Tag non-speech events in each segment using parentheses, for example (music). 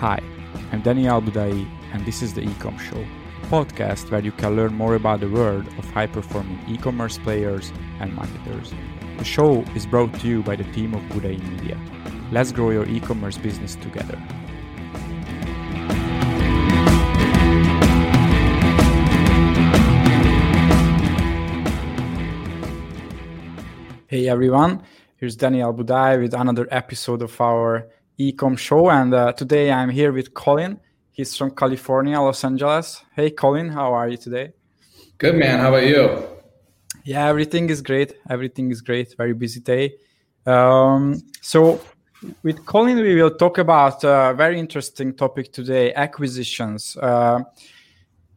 Hi, I'm Daniel Budai, and this is the Ecom Show, a podcast where you can learn more about the world of high performing e commerce players and marketers. The show is brought to you by the team of Budai Media. Let's grow your e commerce business together. Hey everyone, here's Daniel Budai with another episode of our ecom show. And uh, today I'm here with Colin. He's from California, Los Angeles. Hey, Colin, how are you today? Good, man. How about you? Yeah, everything is great. Everything is great. Very busy day. Um, so, with Colin, we will talk about a very interesting topic today acquisitions. Uh,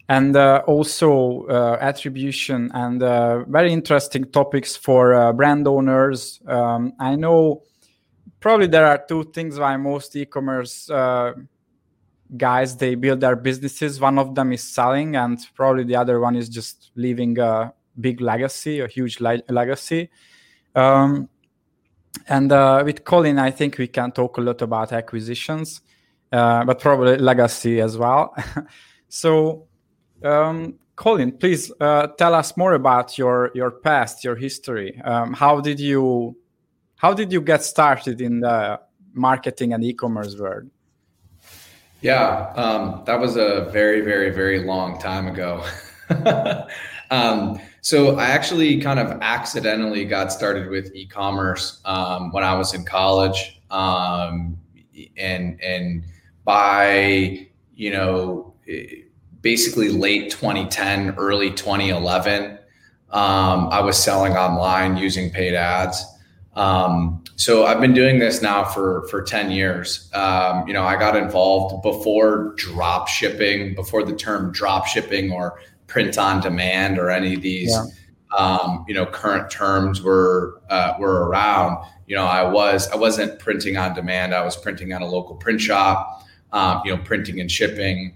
and uh, also uh, attribution and uh, very interesting topics for uh, brand owners. Um, I know probably there are two things why most e-commerce uh, guys they build their businesses. One of them is selling and probably the other one is just leaving a big legacy a huge le- legacy. Um, and uh, with colin i think we can talk a lot about acquisitions uh, but probably legacy as well. (laughs) So um, colin please uh, tell us more about your your past your history. Um, how did you how did you get started in the marketing and e-commerce world? Yeah, um, that was a very, very, very long time ago. (laughs) um, so I actually kind of accidentally got started with e-commerce um, when I was in college, um, and and by you know basically late 2010, early 2011, um, I was selling online using paid ads. Um, so I've been doing this now for for 10 years. Um, you know, I got involved before drop shipping, before the term drop shipping or print on demand or any of these yeah. um, you know current terms were uh, were around. You know, I was I wasn't printing on demand. I was printing on a local print shop. Um, you know, printing and shipping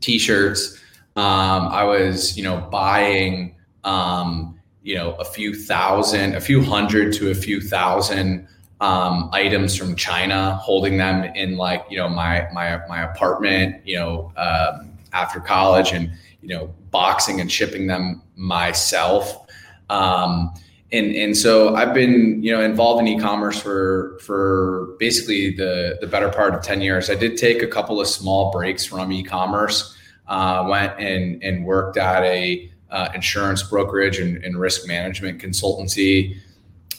t-shirts. Um, I was you know buying um, you know a few thousand, a few hundred to a few thousand um, items from China, holding them in like you know my my my apartment, you know um, after college, and you know boxing and shipping them myself. Um, and and so I've been you know involved in e-commerce for for basically the the better part of ten years. I did take a couple of small breaks from e-commerce. Uh, went and and worked at a uh, insurance brokerage and, and, risk management consultancy.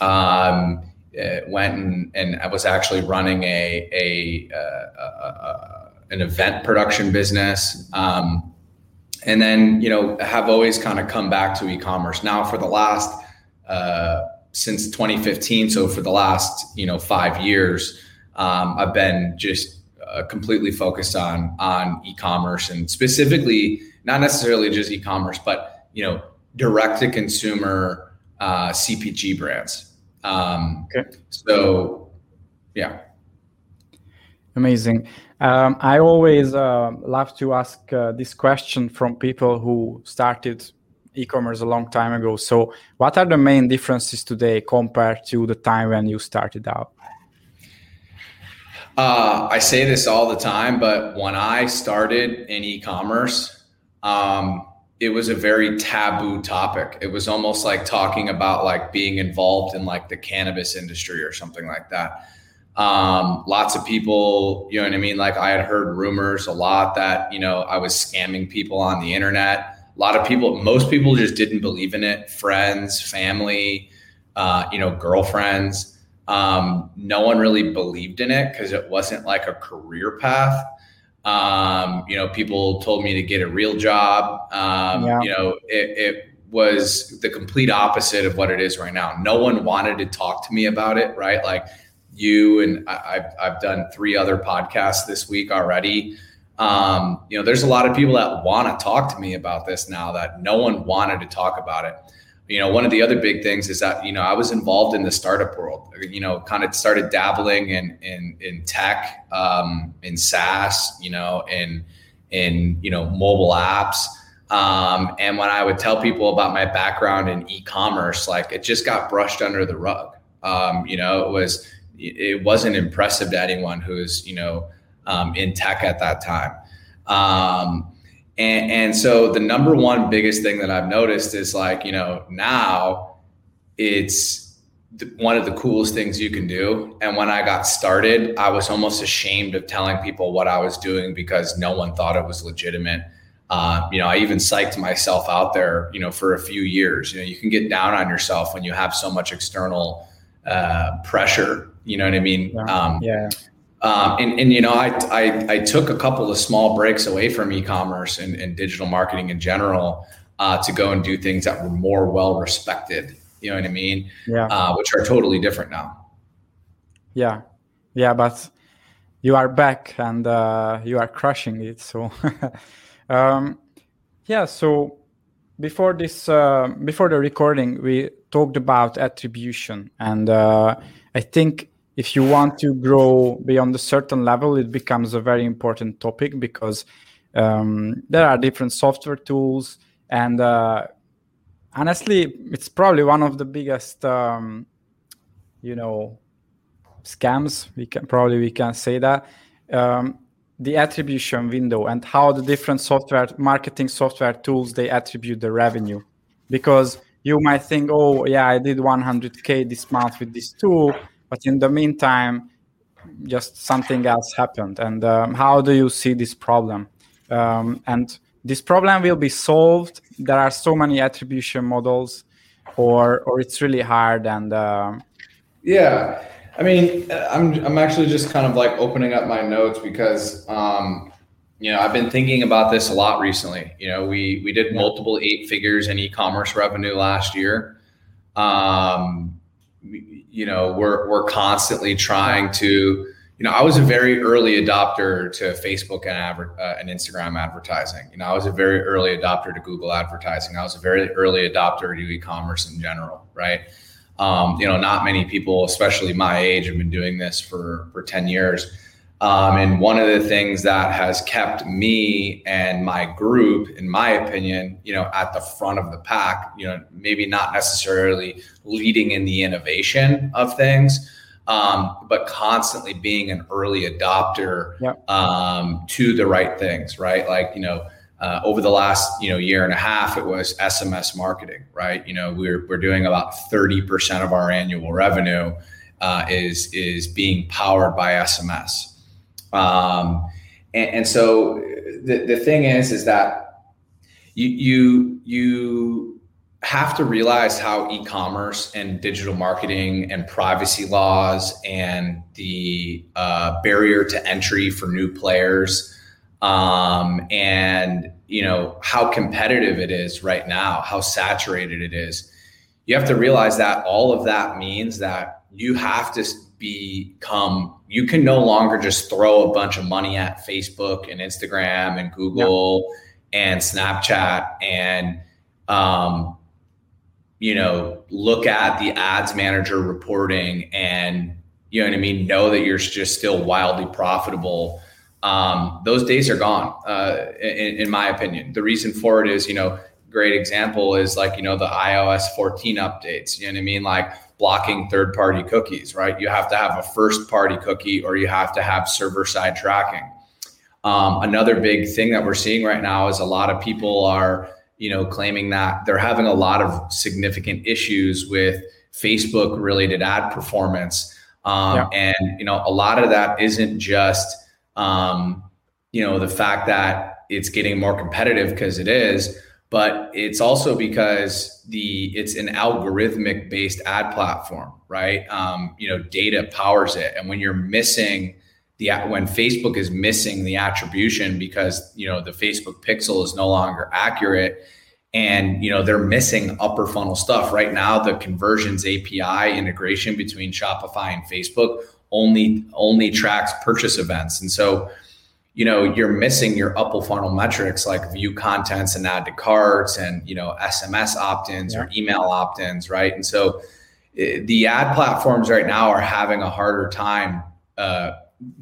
Um, uh, went and, and, I was actually running a, a, a, a an event production business. Um, and then, you know, have always kind of come back to e-commerce now for the last, uh, since 2015. So for the last, you know, five years, um, I've been just uh, completely focused on, on e-commerce and specifically, not necessarily just e-commerce, but you know direct to consumer uh, CPG brands. Um, okay. So, yeah. Amazing. Um, I always uh, love to ask uh, this question from people who started e-commerce a long time ago. So, what are the main differences today compared to the time when you started out? Uh, I say this all the time, but when I started in e-commerce, um, it was a very taboo topic. It was almost like talking about like being involved in like the cannabis industry or something like that. Um, lots of people, you know what I mean? Like I had heard rumors a lot that, you know, I was scamming people on the internet. A lot of people, most people just didn't believe in it. Friends, family, uh, you know, girlfriends. Um, no one really believed in it because it wasn't like a career path. Um, you know, people told me to get a real job. Um, yeah. You know, it, it, was the complete opposite of what it is right now. No one wanted to talk to me about it, right? Like you and I, have I've done three other podcasts this week already. Um, you know, there's a lot of people that want to talk to me about this now that no one wanted to talk about it you know, one of the other big things is that, you know, I was involved in the startup world, you know, kind of started dabbling in, in, in tech, um, in SaaS, you know, in, in, you know, mobile apps. Um, and when I would tell people about my background in e-commerce, like it just got brushed under the rug. Um, you know, it was, it wasn't impressive to anyone who's, you know, um, in tech at that time. Um, and, and so the number one biggest thing that I've noticed is like, you know, now it's one of the coolest things you can do. And when I got started, I was almost ashamed of telling people what I was doing because no one thought it was legitimate. Uh, you know, I even psyched myself out there, you know, for a few years. You know, you can get down on yourself when you have so much external uh, pressure. You know what I mean? Yeah. Um, yeah. Um, and, and, you know, I, I, I, took a couple of small breaks away from e-commerce and, and digital marketing in general uh, to go and do things that were more well respected. You know what I mean? Yeah. Uh, which are totally different now. Yeah, yeah, but you are back and uh, you are crushing it. So, (laughs) um, yeah. So before this, uh, before the recording, we talked about attribution, and uh, I think if you want to grow beyond a certain level, it becomes a very important topic because um, there are different software tools, and uh, honestly, it's probably one of the biggest, um, you know, scams. We can probably we can say that. Um, the attribution window and how the different software marketing software tools they attribute the revenue, because you might think, oh yeah, I did 100k this month with this tool but in the meantime just something else happened. And um, how do you see this problem? Um, and this problem will be solved. There are so many attribution models or or it's really hard and um, yeah. I mean i'm i'm actually just kind of like opening up my notes because um, you know i've been thinking about this a lot recently. You know we we did multiple eight figures in e-commerce revenue last year. Um, you know we're we're constantly trying to you know i was a very early adopter to facebook and adver- uh, and instagram advertising. You know i was a very early adopter to google advertising. I was a very early adopter to e-commerce in general right? Um, you know not many people especially my age have been doing this for for 10 years um, and one of the things that has kept me and my group, in my opinion, you know, at the front of the pack, you know, maybe not necessarily leading in the innovation of things, um, but constantly being an early adopter yep. um, to the right things, right? Like, you know, uh, over the last you know year and a half, it was SMS marketing, right? You know, we're we're doing about thirty percent of our annual revenue uh, is is being powered by SMS um, and, and, so the, the thing is, is that you, you, you have to realize how e-commerce and digital marketing and privacy laws and the uh, barrier to entry for new players um, and you know how competitive it is right now how saturated it is. You have to realize that all of that means that you have to become you can no longer just throw a bunch of money at Facebook and Instagram and Google yeah. and Snapchat and um, you know look at the ads manager reporting and you know what I mean know that you're just still wildly profitable. Um, those days are gone, uh, in, in my opinion. The reason for it is, you know, great example is like you know the iOS 14 updates. You know what I mean? Like blocking third party cookies, right? You have to have a first party cookie or you have to have server side tracking. Um, another big thing that we're seeing right now is a lot of people are, you know, claiming that they're having a lot of significant issues with Facebook related ad performance. Um, yeah. And, you know, a lot of that isn't just, um, you know, the fact that it's getting more competitive because it is, but it's also because the it's an algorithmic based ad platform right? Um, you know data powers it. And when you're missing the when facebook is missing the attribution because you know the facebook pixel is no longer accurate and you know they're missing upper funnel stuff right? Now the conversions api integration between shopify and facebook only only tracks purchase events. And so you know you're missing your upper funnel metrics like view contents and add to carts and you know sms opt-ins yeah. or email opt-ins right? And so eh, the ad platforms right now are having a harder time uh,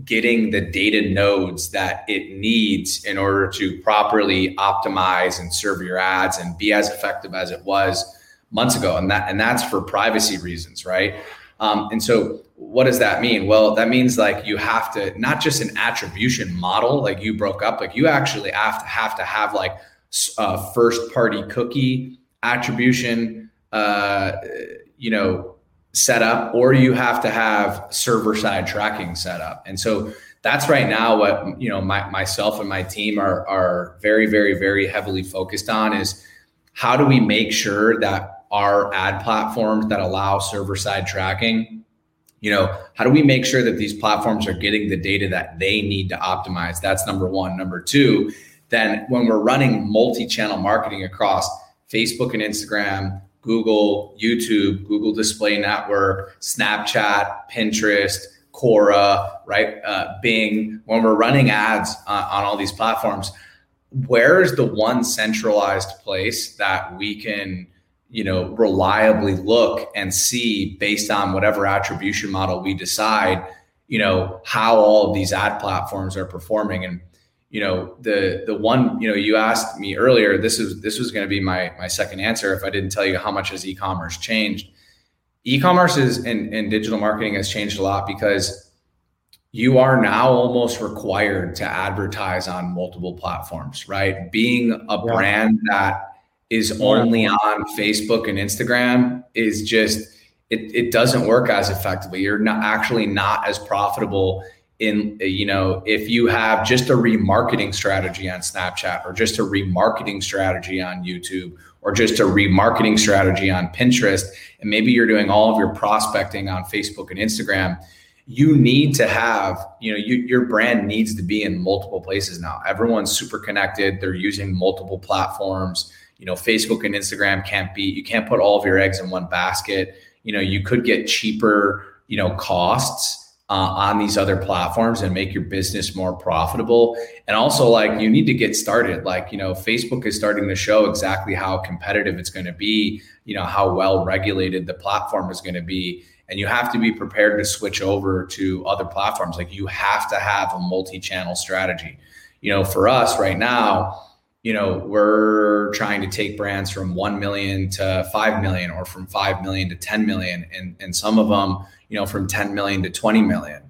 getting the data nodes that it needs in order to properly optimize and serve your ads and be as effective as it was months ago. And that and that's for privacy reasons right Um, and so what does that mean? Well, that means like you have to not just an attribution model, like you broke up, like you actually have to have to have like a first party cookie attribution, uh, you know, set up, or you have to have server side tracking set up. And so that's right now what you know my, myself and my team are are very very very heavily focused on is how do we make sure that our ad platforms that allow server side tracking you know how do we make sure that these platforms are getting the data that they need to optimize that's number one number two then when we're running multi-channel marketing across facebook and instagram google youtube google display network snapchat pinterest Quora, right? Uh, Bing, when we're running ads uh, on all these platforms, where is the one centralized place that we can, you know, reliably look and see based on whatever attribution model we decide, you know, how all of these ad platforms are performing and you know the the one you know you asked me earlier this is this was going to be my my second answer if i didn't tell you how much has e-commerce changed e-commerce is and, and digital marketing has changed a lot because you are now almost required to advertise on multiple platforms, right? Being a yeah. brand that is only on Facebook and Instagram is just it, it doesn't work as effectively. You're not actually not as profitable in you know if you have just a remarketing strategy on Snapchat or just a remarketing strategy on YouTube or just a remarketing strategy on Pinterest, and maybe you're doing all of your prospecting on Facebook and Instagram, you need to have, you know, you, your brand needs to be in multiple places now. Everyone's super connected. They're using multiple platforms. You know, Facebook and Instagram can't be, you can't put all of your eggs in one basket. You know, you could get cheaper, you know, costs uh, on these other platforms and make your business more profitable. And also, like, you need to get started. Like, you know, Facebook is starting to show exactly how competitive it's going to be, you know, how well regulated the platform is going to be. And you have to be prepared to switch over to other platforms. Like, you have to have a multi channel strategy. You know, for us right now, you know we're trying to take brands from 1 million to 5 million or from 5 million to 10 million and and some of them you know from 10 million to 20 million.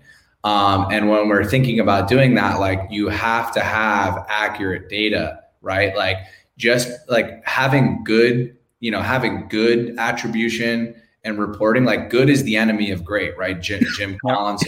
Um, and when we're thinking about doing that like you have to have accurate data right? Like just like having good you know having good attribution and reporting like good is the enemy of great right? Jim, jim (laughs) collins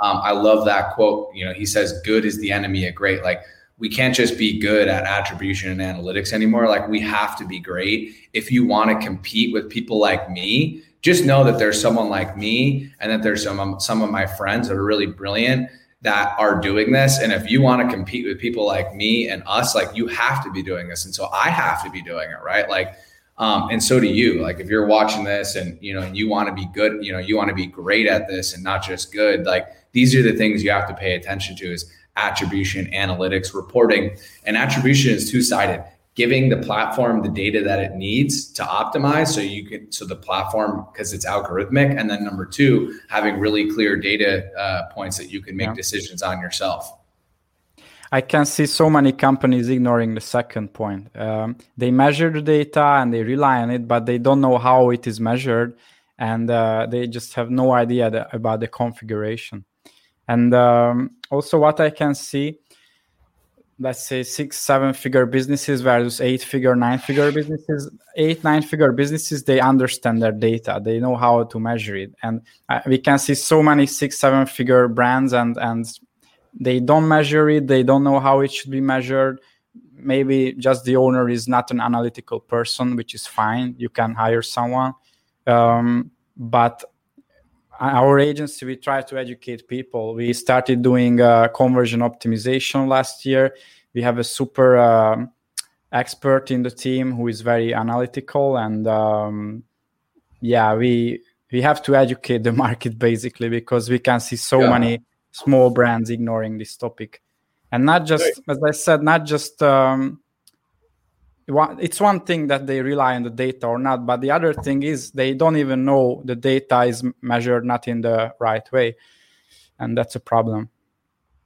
um, i love that quote. You know he says good is the enemy of great. Like we can't just be good at attribution and analytics anymore. Like we have to be great. If you want to compete with people like me, just know that there's someone like me and that there's some some of my friends that are really brilliant that are doing this. And if you want to compete with people like me and us, like you have to be doing this. And so I have to be doing it, right? Like um, and so do you. Like if you're watching this and you know and you want to be good, you know, you want to be great at this and not just good, like these are the things you have to pay attention to is attribution, analytics, reporting. And attribution is two sided giving the platform the data that it needs to optimize so you can so the platform because it's algorithmic. And then number two having really clear data uh, points that you can make yeah. decisions on yourself. I can see so many companies ignoring the second point. Um, they measure the data and they rely on it but they don't know how it is measured. And uh, they just have no idea that, about the configuration and um, also, what I can see, let's say six, seven figure businesses versus eight figure, nine figure businesses, eight, nine figure businesses, they understand their data, they know how to measure it. And uh, we can see so many six, seven figure brands and, and they don't measure it, they don't know how it should be measured. Maybe just the owner is not an analytical person, which is fine. You can hire someone. Um, but our agency we try to educate people. We started doing uh, conversion optimization last year. We have a super uh, expert in the team who is very analytical and um, yeah we we have to educate the (laughs) market basically because we can see so yeah. many small brands ignoring this topic. And not just as i said not just um, it's one thing that they rely on the data or not but the other thing is they don't even know the data is measured not in the right way and that's a problem.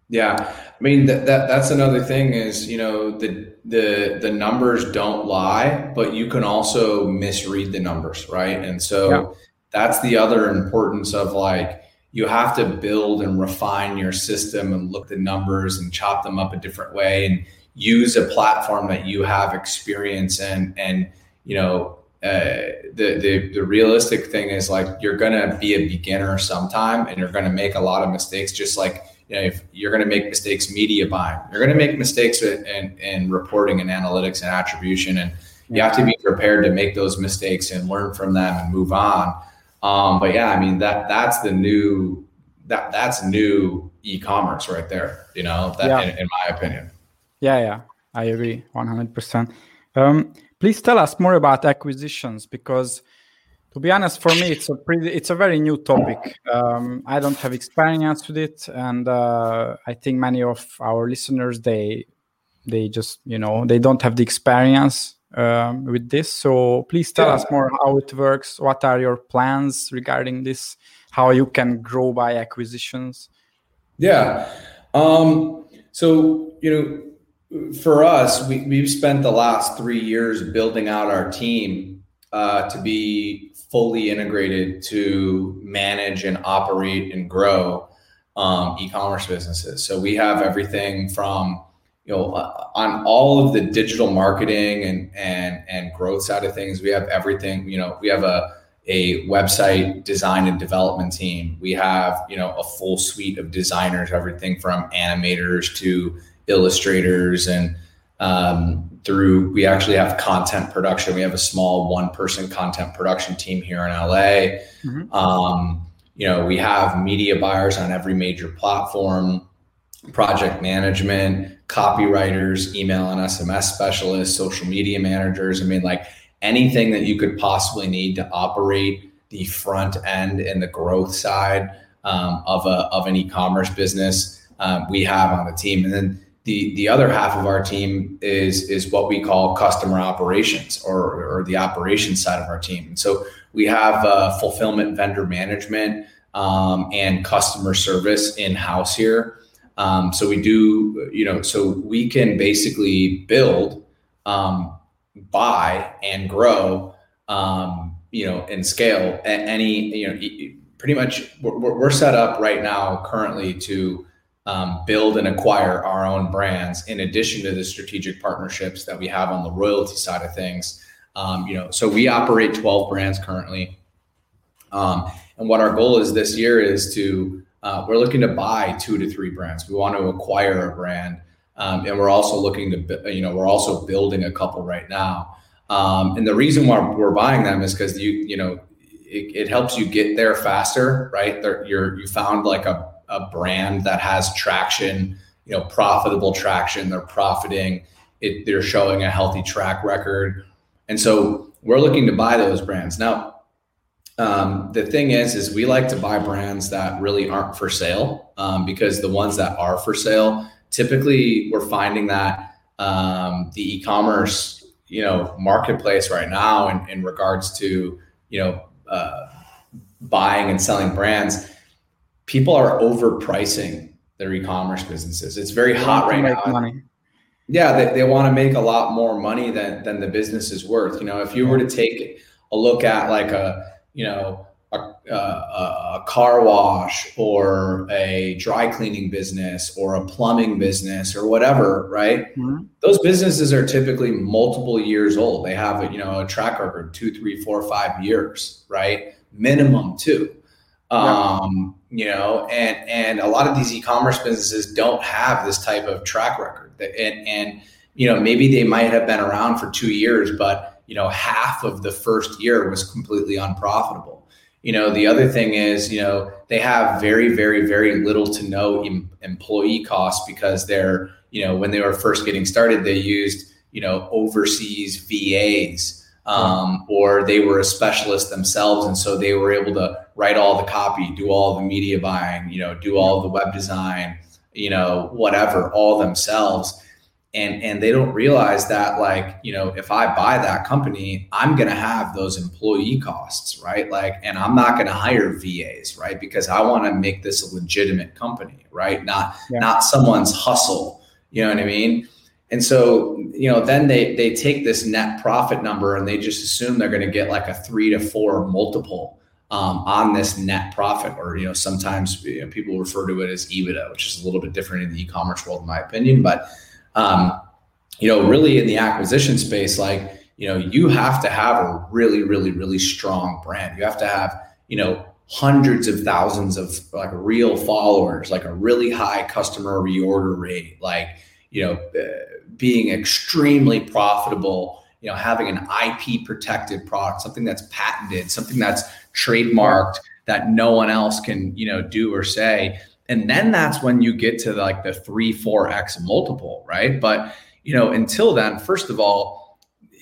Yeah. I mean that, that that's another thing is you know the the the numbers don't lie but you can also misread the numbers right? And so that's the other importance of like you have to build and refine your system and look the numbers and chop them up a different way. And use a platform that you have experience in and you know uh, the, the the realistic thing is like you're gonna be a beginner sometime and you're gonna make a lot of mistakes just like you know if you're gonna make mistakes media buying you're gonna make mistakes in, in reporting and analytics and attribution and you have to be prepared to make those mistakes and learn from them and move on um, but yeah i mean that that's the new that that's new e-commerce right there you know that yeah. in, in my opinion yeah, yeah, I agree 100%. Um, please tell us more about acquisitions because to be honest for me it's a pretty it's a very new topic. Um, i don't have experience with it and uh, i think many of our listeners they they just you know they don't have the experience um, with this. So please tell yeah. us more how it works. What are your plans regarding this? How you can grow by acquisitions? Yeah. Um, so you know for us, we, we've spent the last three years building out our team uh, to be fully integrated to manage and operate and grow um, e-commerce businesses. So we have everything from you know uh, on all of the digital marketing and and and growth side of things. We have everything. You know, we have a a website design and development team. We have you know a full suite of designers, everything from animators to illustrators and um, through we actually have content production. We have a small one person content production team here in la mm-hmm. um, you know we have media buyers on every major platform project management copywriters email and sms specialists social media managers. I mean like anything that you could possibly need to operate the front end and the growth side um, of, a, of an e-commerce business um, we have on the team. And then the the other half of our team is is what we call customer operations or or the operations side of our team. And so we have uh, fulfillment, vendor management, um, and customer service in house here. Um, so we do, you know, so we can basically build, um, buy, and grow, um, you know, and scale any, you know, pretty much we're, we're set up right now currently to um, build and acquire our own brands in addition to the strategic partnerships that we have on the royalty side of things. Um, you know, so we operate 12 brands currently. Um, and what our goal is this year is to, uh, we're looking to buy two to three brands. We want to acquire a brand. Um, and we're also looking to, you know, we're also building a couple right now. Um, and the reason why we're buying them is because you, you know, it, it, helps you get there faster, right? They're, you're, you found like a a brand that has traction, you know, profitable traction. They're profiting. It, they're showing a healthy track record, and so we're looking to buy those brands now. Um, the thing is, is we like to buy brands that really aren't for sale um, because the ones that are for sale, typically we're finding that um, the e-commerce, you know, marketplace right now, in, in regards to you know uh, buying and selling brands, people are overpricing their e-commerce businesses. It's very hot right now. Money. Yeah, they, they want to make a lot more money than than the business is worth. You know, if you were to take a look at like a you know a, a, a car wash or a dry cleaning business or a plumbing business or whatever, right? Mm-hmm. Those businesses are typically multiple years old. They have a, you know a track record two, three, four, five years, right? Minimum two. Um, you know, and and a lot of these e-commerce businesses don't have this type of track record. And and you know, maybe they might have been around for two years, but you know, half of the first year was completely unprofitable. You know, the other thing is, you know, they have very, very, very little to no em- employee costs because they're, you know, when they were first getting started, they used, you know, overseas VAs um, or they were a specialist themselves, and so they were able to write all the copy, do all the media buying, you know, do all the web design, you know, whatever, all themselves. And and they don't realize that, like, you know, if I buy that company, I'm gonna have those employee costs, right? Like, and I'm not gonna hire VAs, right? Because I want to make this a legitimate company, right? Not yeah. not someone's hustle. You know what I mean? And so, you know, then they they take this net profit number and they just assume they're going to get like a three to four multiple um, on this net profit, or you know, sometimes you know, people refer to it as EBITDA, which is a little bit different in the e-commerce world, in my opinion. But um, you know, really in the acquisition space, like you know, you have to have a really, really, really strong brand. You have to have you know hundreds of thousands of like real followers, like a really high customer reorder rate, like you know, uh, being extremely profitable you know having an ip protected product something that's patented something that's trademarked that no one else can you know do or say. And then that's when you get to like the 3 4x multiple right? But you know until then first of all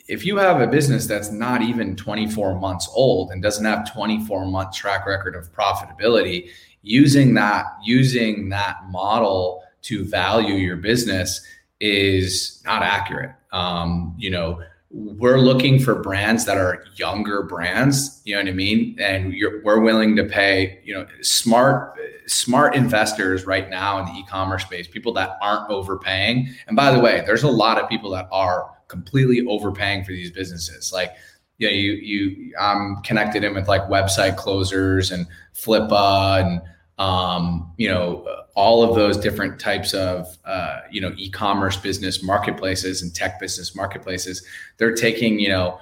if you have a business that's not even 24 months old and doesn't have 24 month track record of profitability using that using that model to value your business is not accurate. Um, you know we're looking for brands that are younger brands you know what i mean? And we're willing to pay you know smart smart investors right now in the e-commerce space people that aren't overpaying. And by the way there's a lot of people that are completely overpaying for these businesses. Like you know you you i'm connected in with like website closers and flippa and um, you know, all of those different types of, uh, you know, e-commerce business marketplaces and tech business marketplaces, they're taking, you know,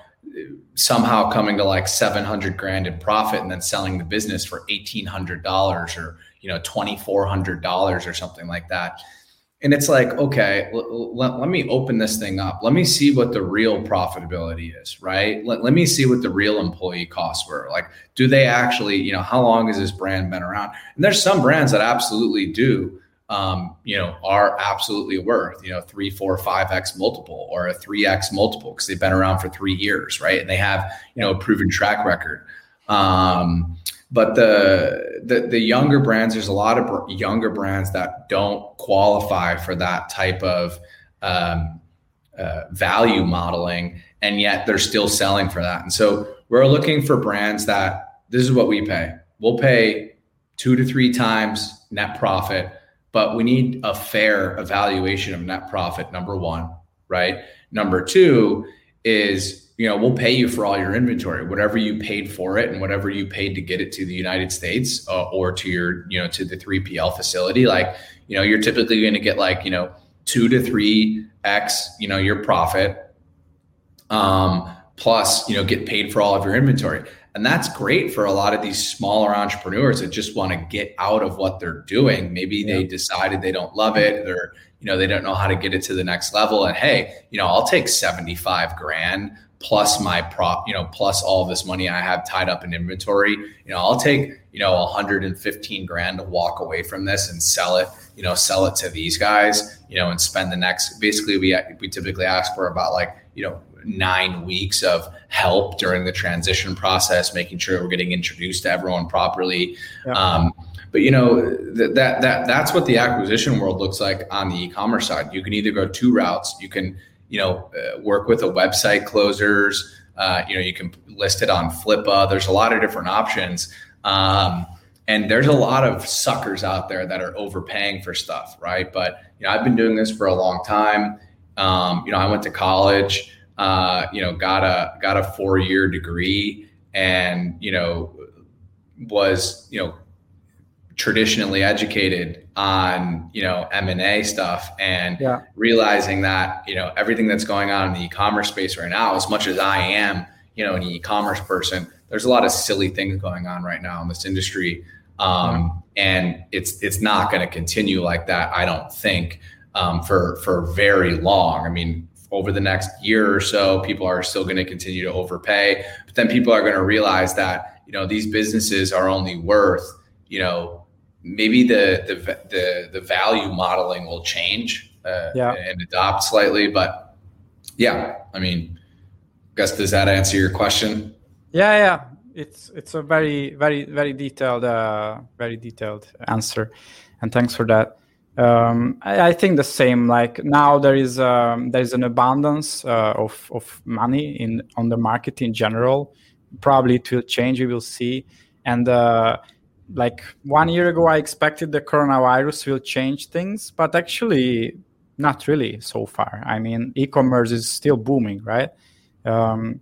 somehow coming to like 700 grand in profit and then selling the business for $1,800 or, you know, $2,400 or something like that and it's like okay l- l- let me open this thing up. Let me see what the real profitability is right? Let, let me see what the real employee costs were. Like do they actually you know how long has this brand been around? And there's some brands that absolutely do um, you know are absolutely worth you know three four five x multiple or a three x multiple because they've been around for three years right? And they have you know a proven track record um, but the, the the younger brands there's a lot of younger brands that don't qualify for that type of um, uh, value modeling and yet they're still selling for that. And so we're looking for brands that this is what we pay. We'll pay two to three times net profit but we need a fair evaluation of net profit number one right? Number two is you know, we'll pay you for all your inventory, whatever you paid for it and whatever you paid to get it to the United States uh, or to your, you know, to the 3PL facility. Like, you know, you're typically going to get like, you know, two to three X, you know, your profit, um, plus, you know, get paid for all of your inventory. And that's great for a lot of these smaller entrepreneurs that just want to get out of what they're doing. Maybe yeah. they decided they don't love it. They're, you know, they don't know how to get it to the next level. And hey, you know, I'll take 75 grand plus my prop, you know, plus all this money I have tied up in inventory, you know, I'll take, you know, 115 grand to walk away from this and sell it, you know, sell it to these guys, you know, and spend the next, basically we, we typically ask for about like, you know, nine weeks of help during the transition process, making sure we're getting introduced to everyone properly. Yeah. Um, but you know that that that that's what the acquisition world looks like on the e-commerce side. You can either go two routes. You can you know, uh, work with a website closers. Uh, you know, you can list it on Flippa. There's a lot of different options. Um, and there's a lot of suckers out there that are overpaying for stuff, right? But you know, I've been doing this for a long time. Um, you know, I went to college. Uh, you know, got a got a four year degree, and you know, was you know traditionally educated on you know m&a stuff and yeah. realizing that you know everything that's going on in the e-commerce space right now as much as i am you know an e-commerce person there's a lot of silly things going on right now in this industry. Um, and it's it's not going to continue like that i don't think um, for for very long. I mean over the next year or so people are still going to continue to overpay but then people are going to realize that you know these businesses are only worth you know maybe the the the, the value modeling will change uh, yeah. and adopt slightly. But yeah, I mean, I guess does that answer your question? Yeah, yeah. It's it's a very very very detailed uh, very detailed answer, and thanks for that. Um, I, I, think the same. Like now, there is um, there is an abundance uh, of of money in on the market in general. Probably it will change. We will see, and uh, like one year ago i expected the coronavirus will change things but actually not really so far i mean e-commerce is still booming right um,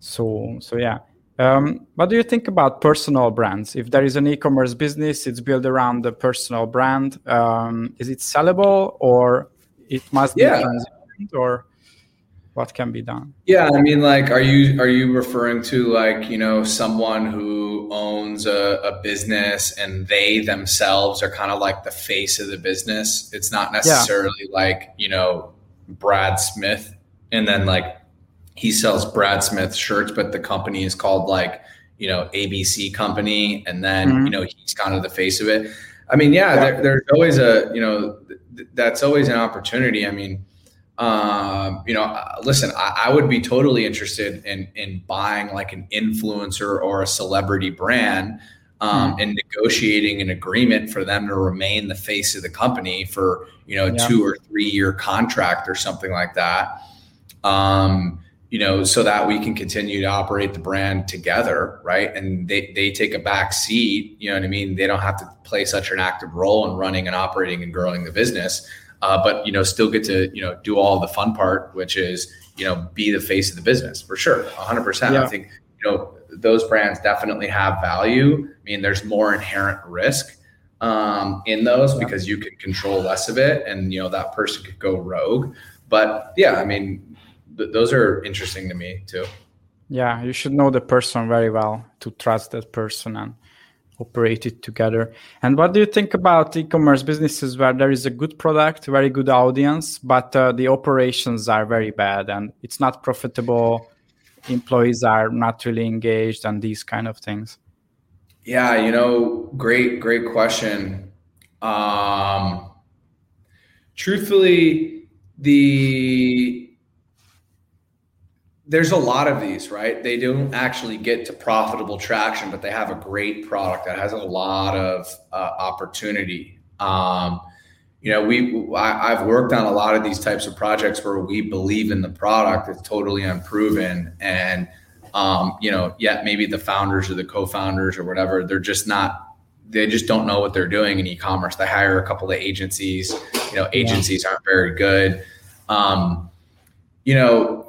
so so yeah Um, what do you think about personal brands? If there is an e-commerce business, it's built around the personal brand. Um, is it sellable, or it must be yeah. or what can be done? Yeah, I mean, like, are you are you referring to like you know someone who owns a, a business and they themselves are kind of like the face of the business? It's not necessarily yeah. like you know Brad Smith, and then like he sells Brad Smith shirts, but the company is called like, you know, ABC company. And then, mm-hmm. you know, he's kind of the face of it. I mean, yeah, yeah. There, there's always a, you know, th- that's always an opportunity. I mean, um, you know, uh, listen, I, I, would be totally interested in, in buying like an influencer or a celebrity brand um, mm-hmm. and negotiating an agreement for them to remain the face of the company for, you know, yeah. two or three year contract or something like that. Um, you know, so that we can continue to operate the brand together, right? And they they take a back seat, you know what I mean? They don't have to play such an active role in running and operating and growing the business, uh, but you know, still get to you know do all the fun part, which is you know be the face of the business for sure, 100. Yeah. percent I think you know those brands definitely have value. I mean, there's more inherent risk um, in those yeah. because you can control less of it, and you know that person could go rogue. But yeah, I mean, th- those are interesting to me too. Yeah, you should know the person very well to trust that person and operate it together. And what do you think about e-commerce businesses where there is a good product, very good audience, but uh, the operations are very bad and it's not profitable? Employees are not really engaged and these kind of things. Yeah, you know, great, great question. Um, truthfully, the there's a lot of these, right? They don't actually get to profitable traction, but they have a great product that has a lot of uh, opportunity. Um, you know, we I, have worked on a lot of these types of projects where we believe in the product; it's totally unproven, and um, you know, yet maybe the founders or the co-founders or whatever, they're just not. They just don't know what they're doing in e-commerce. They hire a couple of agencies. You know, agencies aren't very good. Um, you know,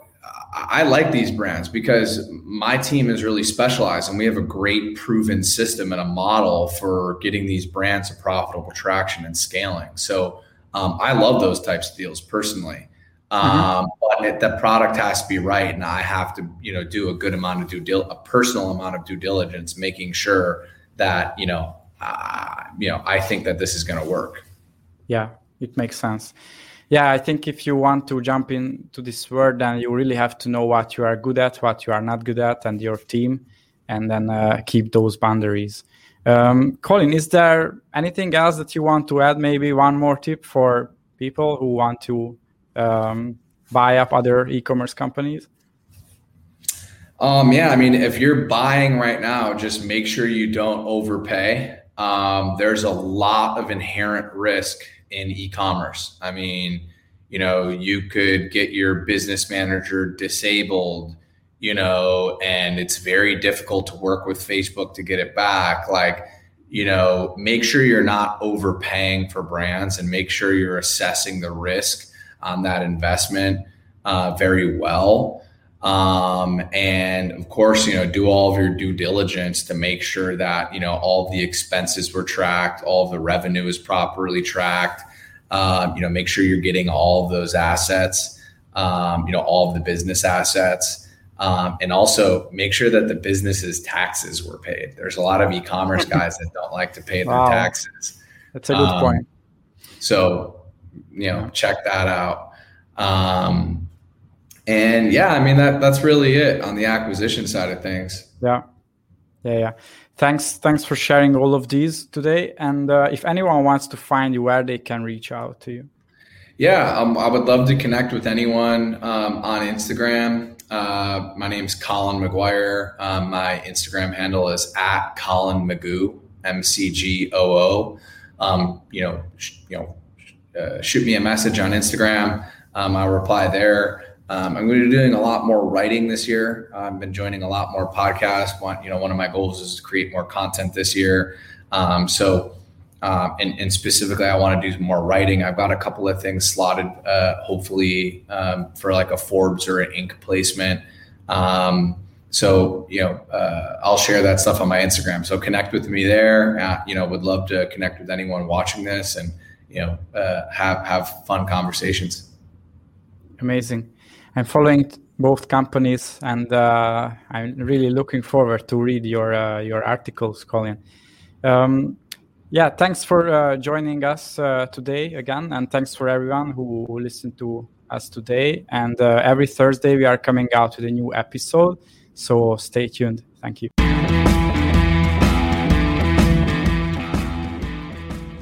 I like these brands because my team is really specialized and we have a great proven system and a model for getting these brands a profitable traction and scaling. So um, I love those types of deals personally. Mm-hmm. Um, but it, the product has to be right, and I have to, you know, do a good amount of due dil- a personal amount of due diligence, making sure that you know, uh, you know, I think that this is going to work. Yeah, it makes sense yeah, I think if you want to jump into this world, then you really have to know what you are good at, what you are not good at, and your team, and then uh, keep those boundaries. Um, Colin, is there anything else that you want to add? Maybe one more tip for people who want to um, buy up other e-commerce companies. Um, yeah, I mean, if you're buying right now, just make sure you don't overpay. Um, there's a lot of inherent risk in e-commerce. I mean, you know, you could get your business manager disabled, you know, and it's very difficult to work with Facebook to get it back. Like, you know, make sure you're not overpaying for brands and make sure you're assessing the risk on that investment uh, very well. Um, and of course, you know, do all of your due diligence to make sure that, you know, all the expenses were tracked, all the revenue is properly tracked. Um, you know, make sure you're getting all of those assets, um, you know, all of the business assets. Um, and also make sure that the business's taxes were paid. There's a lot of e-commerce (laughs) guys that don't like to pay their taxes. That's a good um, point. So, you know, check that out. And yeah, I mean that that's really it on the acquisition side of things. Yeah, yeah, yeah. Thanks, thanks for sharing all of these today. And uh, if anyone wants to find you, where they can reach out to you. Yeah, um, I would love to connect with anyone um, on Instagram. Uh, my name is Colin McGuire. Um, my Instagram handle is at Colin McGoo, M C G O O. Um, you know, sh- you know, uh, shoot me a message on Instagram. Um, I'll reply there. Um, I'm going to be doing a lot more writing this year. I've been joining a lot more podcasts. One, you know, one of my goals is to create more content this year. Um, so, um, and, and, specifically, I want to do more writing. I've got a couple of things slotted, uh, hopefully, um, for like a Forbes or an Inc placement. Um, so you know, uh, I'll share that stuff on my Instagram. So connect with me there. Uh, you know, would love to connect with anyone watching this, and you know, uh, have have fun conversations. Amazing. I'm following both companies, and uh, I'm really looking forward to read your uh, your articles, Colin. Um, yeah, thanks for uh, joining us today again, and thanks for everyone who, who listened to us today. And every Thursday we are coming out with a new episode. So stay tuned. Thank you.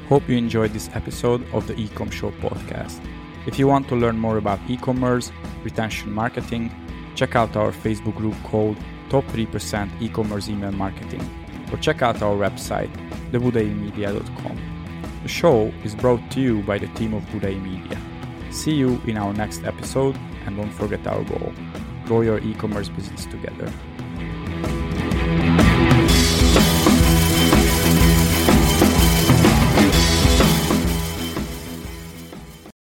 Hope you enjoyed this episode of the Ecom Show podcast. If you want to learn more about e commerce, retention marketing, check out our Facebook group called Top 3% E commerce email marketing, or check out our website, thebudaimedia.com. The show is brought to you by the team of Budai Media. See you in our next episode, and don't forget our goal grow your e commerce business together.